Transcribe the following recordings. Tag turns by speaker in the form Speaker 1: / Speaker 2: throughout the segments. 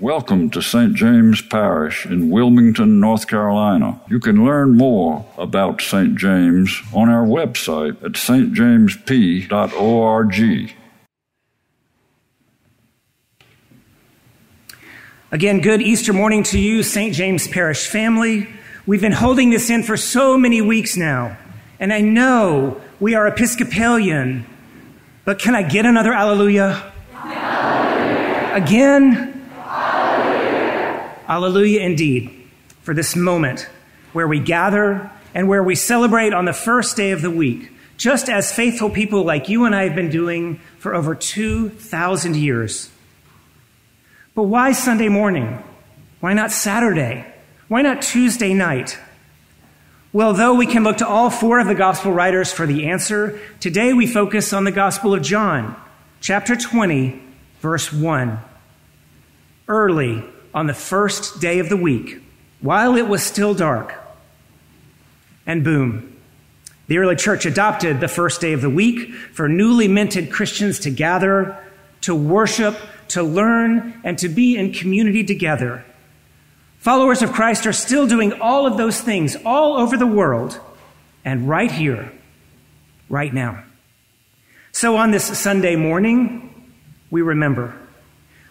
Speaker 1: Welcome to St. James Parish in Wilmington, North Carolina. You can learn more about St. James on our website at stjamesp.org.
Speaker 2: Again, good Easter morning to you, St. James Parish family. We've been holding this in for so many weeks now, and I know we are Episcopalian, but can I get another alleluia? Again? Alleluia indeed, for this moment where we gather and where we celebrate on the first day of the week, just as faithful people like you and I have been doing for over 2,000 years. But why Sunday morning? Why not Saturday? Why not Tuesday night? Well, though we can look to all four of the gospel writers for the answer, today we focus on the Gospel of John, chapter 20, verse 1. Early on the first day of the week, while it was still dark. And boom, the early church adopted the first day of the week for newly minted Christians to gather, to worship, to learn, and to be in community together. Followers of Christ are still doing all of those things all over the world and right here, right now. So on this Sunday morning, we remember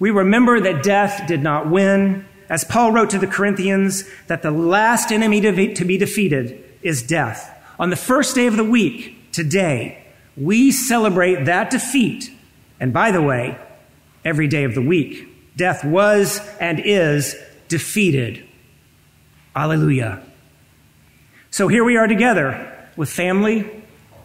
Speaker 2: we remember that death did not win. As Paul wrote to the Corinthians, that the last enemy to be defeated is death. On the first day of the week, today, we celebrate that defeat. And by the way, every day of the week, death was and is defeated. Alleluia. So here we are together with family,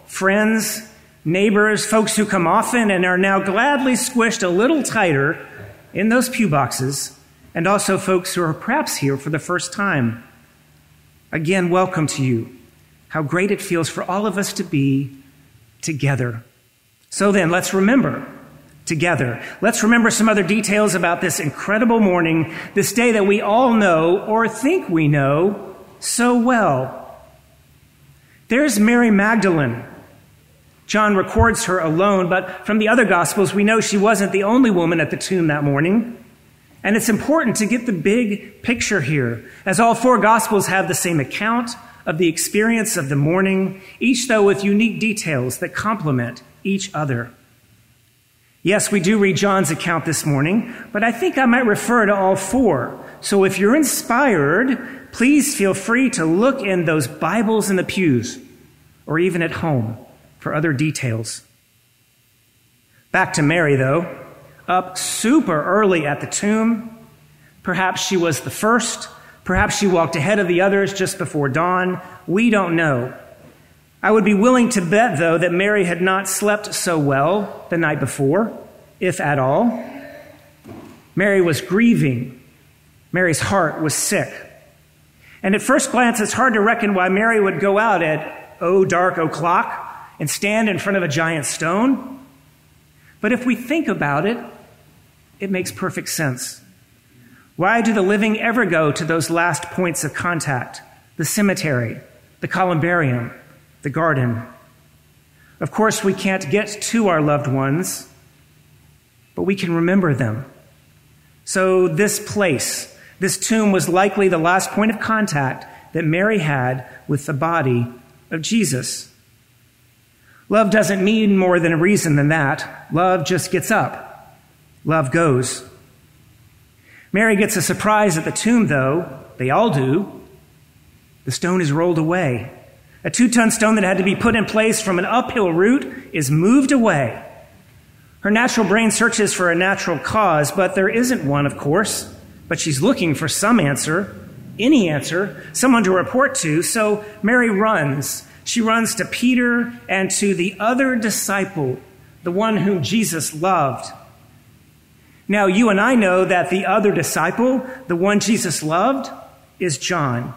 Speaker 2: friends, neighbors, folks who come often and are now gladly squished a little tighter in those pew boxes, and also folks who are perhaps here for the first time. Again, welcome to you. How great it feels for all of us to be together. So then, let's remember together. Let's remember some other details about this incredible morning, this day that we all know or think we know so well. There's Mary Magdalene John records her alone, but from the other Gospels, we know she wasn't the only woman at the tomb that morning. And it's important to get the big picture here, as all four Gospels have the same account of the experience of the morning, each though with unique details that complement each other. Yes, we do read John's account this morning, but I think I might refer to all four. So if you're inspired, please feel free to look in those Bibles in the pews or even at home for other details. Back to Mary, though, up super early at the tomb. Perhaps she was the first. Perhaps she walked ahead of the others just before dawn. We don't know. I would be willing to bet, though, that Mary had not slept so well the night before, if at all. Mary was grieving. Mary's heart was sick. And at first glance, it's hard to reckon why Mary would go out at oh dark o'clock and stand in front of a giant stone. But if we think about it, it makes perfect sense. Why do the living ever go to those last points of contact? The cemetery, the columbarium, the garden. Of course, we can't get to our loved ones, but we can remember them. So, this place, this tomb, was likely the last point of contact that Mary had with the body of Jesus. Love doesn't mean more than a reason than that. Love just gets up. Love goes. Mary gets a surprise at the tomb, though. They all do. The stone is rolled away. A two ton stone that had to be put in place from an uphill route is moved away. Her natural brain searches for a natural cause, but there isn't one, of course. But she's looking for some answer, any answer, someone to report to, so Mary runs she runs to Peter and to the other disciple, the one whom Jesus loved. Now, you and I know that the other disciple, the one Jesus loved, is John.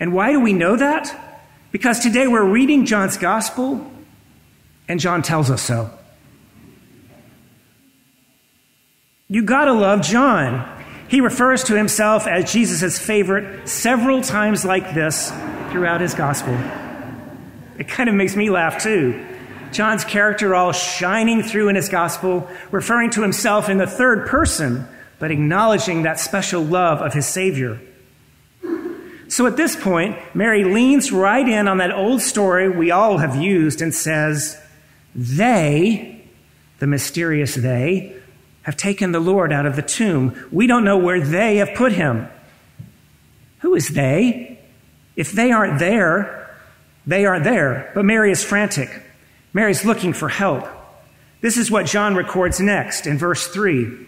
Speaker 2: And why do we know that? Because today we're reading John's gospel, and John tells us so. You gotta love John. He refers to himself as Jesus' favorite several times like this throughout his gospel. It kind of makes me laugh too. John's character all shining through in his gospel, referring to himself in the third person, but acknowledging that special love of his Savior. So at this point, Mary leans right in on that old story we all have used and says, They, the mysterious they, have taken the Lord out of the tomb. We don't know where they have put him. Who is they? If they aren't there, they aren't there. But Mary is frantic. Mary's looking for help. This is what John records next in verse 3.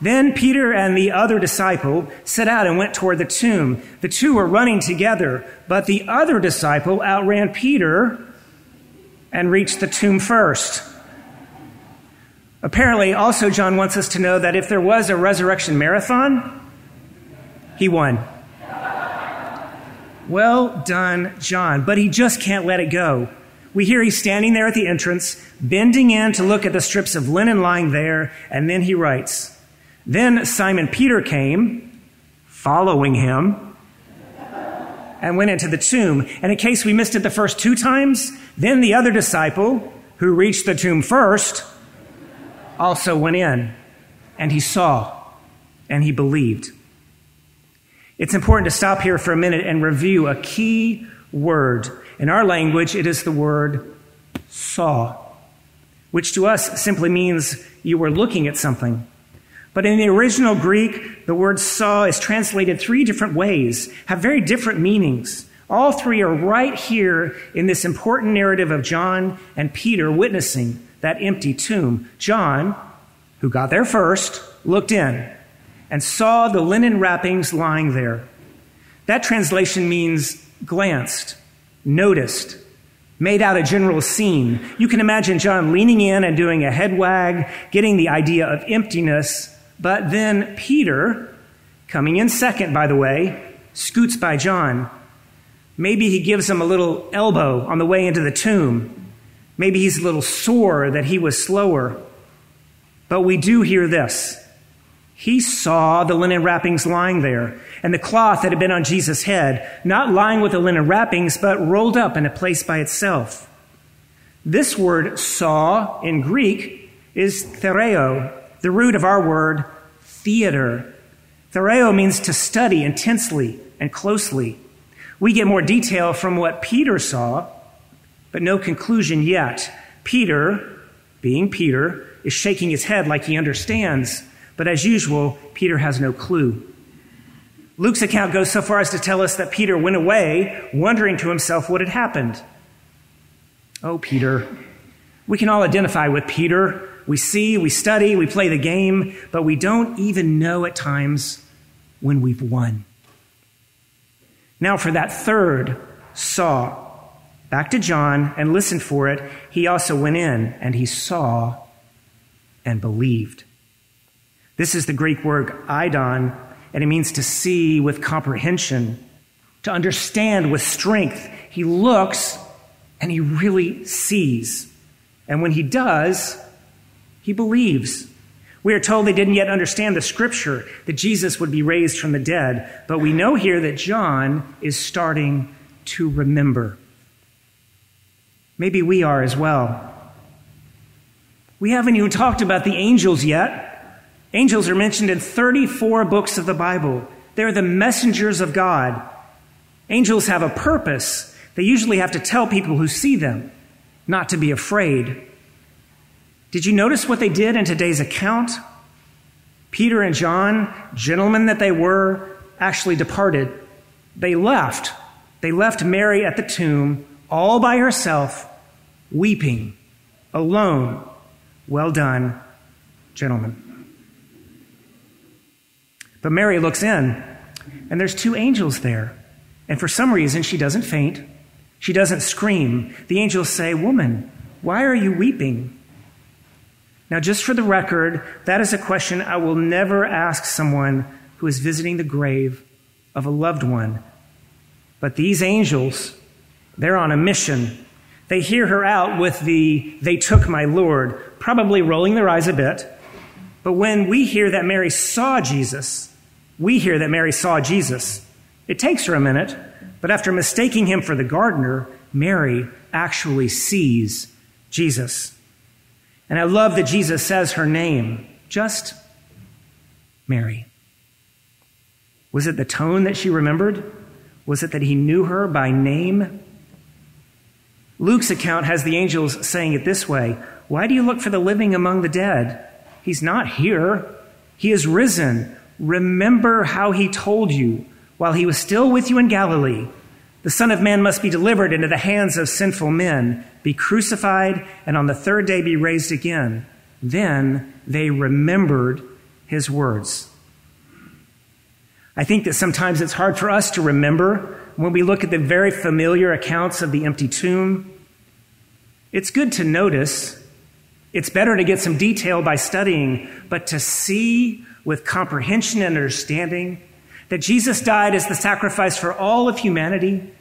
Speaker 2: Then Peter and the other disciple set out and went toward the tomb. The two were running together, but the other disciple outran Peter and reached the tomb first. Apparently, also, John wants us to know that if there was a resurrection marathon, he won. Well done, John. But he just can't let it go. We hear he's standing there at the entrance, bending in to look at the strips of linen lying there, and then he writes, Then Simon Peter came, following him, and went into the tomb. And in case we missed it the first two times, then the other disciple, who reached the tomb first, also went in, and he saw, and he believed. It's important to stop here for a minute and review a key word. In our language, it is the word saw, which to us simply means you were looking at something. But in the original Greek, the word saw is translated three different ways, have very different meanings. All three are right here in this important narrative of John and Peter witnessing that empty tomb. John, who got there first, looked in and saw the linen wrappings lying there. That translation means glanced, noticed, made out a general scene. You can imagine John leaning in and doing a head wag, getting the idea of emptiness. But then Peter, coming in second, by the way, scoots by John. Maybe he gives him a little elbow on the way into the tomb. Maybe he's a little sore that he was slower. But we do hear this he saw the linen wrappings lying there and the cloth that had been on Jesus' head, not lying with the linen wrappings, but rolled up in a place by itself. This word saw in Greek is theoreo, the root of our word theater. Theoreo means to study intensely and closely. We get more detail from what Peter saw, but no conclusion yet. Peter, being Peter, is shaking his head like he understands but as usual, Peter has no clue. Luke's account goes so far as to tell us that Peter went away, wondering to himself what had happened. Oh, Peter. We can all identify with Peter. We see, we study, we play the game, but we don't even know at times when we've won. Now, for that third saw, back to John and listened for it, he also went in and he saw and believed. This is the Greek word eidon, and it means to see with comprehension, to understand with strength. He looks and he really sees. And when he does, he believes. We are told they didn't yet understand the scripture that Jesus would be raised from the dead, but we know here that John is starting to remember. Maybe we are as well. We haven't even talked about the angels yet. Angels are mentioned in 34 books of the Bible. They're the messengers of God. Angels have a purpose. They usually have to tell people who see them not to be afraid. Did you notice what they did in today's account? Peter and John, gentlemen that they were, actually departed. They left. They left Mary at the tomb all by herself, weeping, alone. Well done, gentlemen. But Mary looks in, and there's two angels there. And for some reason, she doesn't faint. She doesn't scream. The angels say, Woman, why are you weeping? Now, just for the record, that is a question I will never ask someone who is visiting the grave of a loved one. But these angels, they're on a mission. They hear her out with the, they took my Lord, probably rolling their eyes a bit. But when we hear that Mary saw Jesus, we hear that Mary saw Jesus. It takes her a minute, but after mistaking him for the gardener, Mary actually sees Jesus. And I love that Jesus says her name, just Mary? Was it the tone that she remembered? Was it that he knew her by name? Luke's account has the angels saying it this way Why do you look for the living among the dead? He's not here. He is risen. Remember how he told you while he was still with you in Galilee. The Son of Man must be delivered into the hands of sinful men, be crucified, and on the third day be raised again. Then they remembered his words. I think that sometimes it's hard for us to remember when we look at the very familiar accounts of the empty tomb. It's good to notice. It's better to get some detail by studying, but to see with comprehension and understanding that Jesus died as the sacrifice for all of humanity,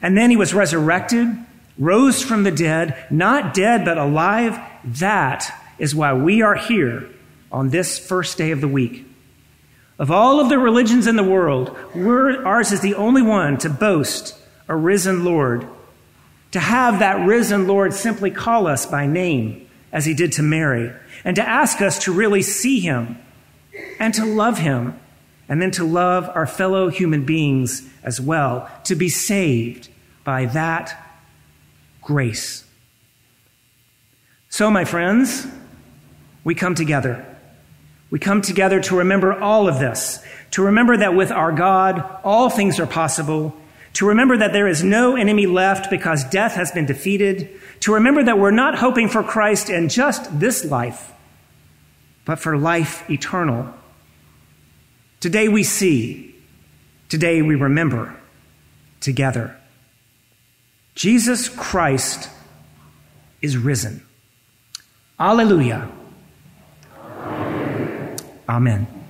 Speaker 2: and then he was resurrected, rose from the dead, not dead but alive. That is why we are here on this first day of the week. Of all of the religions in the world, ours is the only one to boast a risen Lord. To have that risen Lord simply call us by name, as he did to Mary, and to ask us to really see him and to love him, and then to love our fellow human beings as well, to be saved by that grace. So, my friends, we come together we come together to remember all of this, to remember that with our God, all things are possible, to remember that there is no enemy left because death has been defeated, to remember that we're not hoping for Christ in just this life, but for life eternal. Today we see, today we remember together. Jesus Christ is risen. Alleluia. Amen.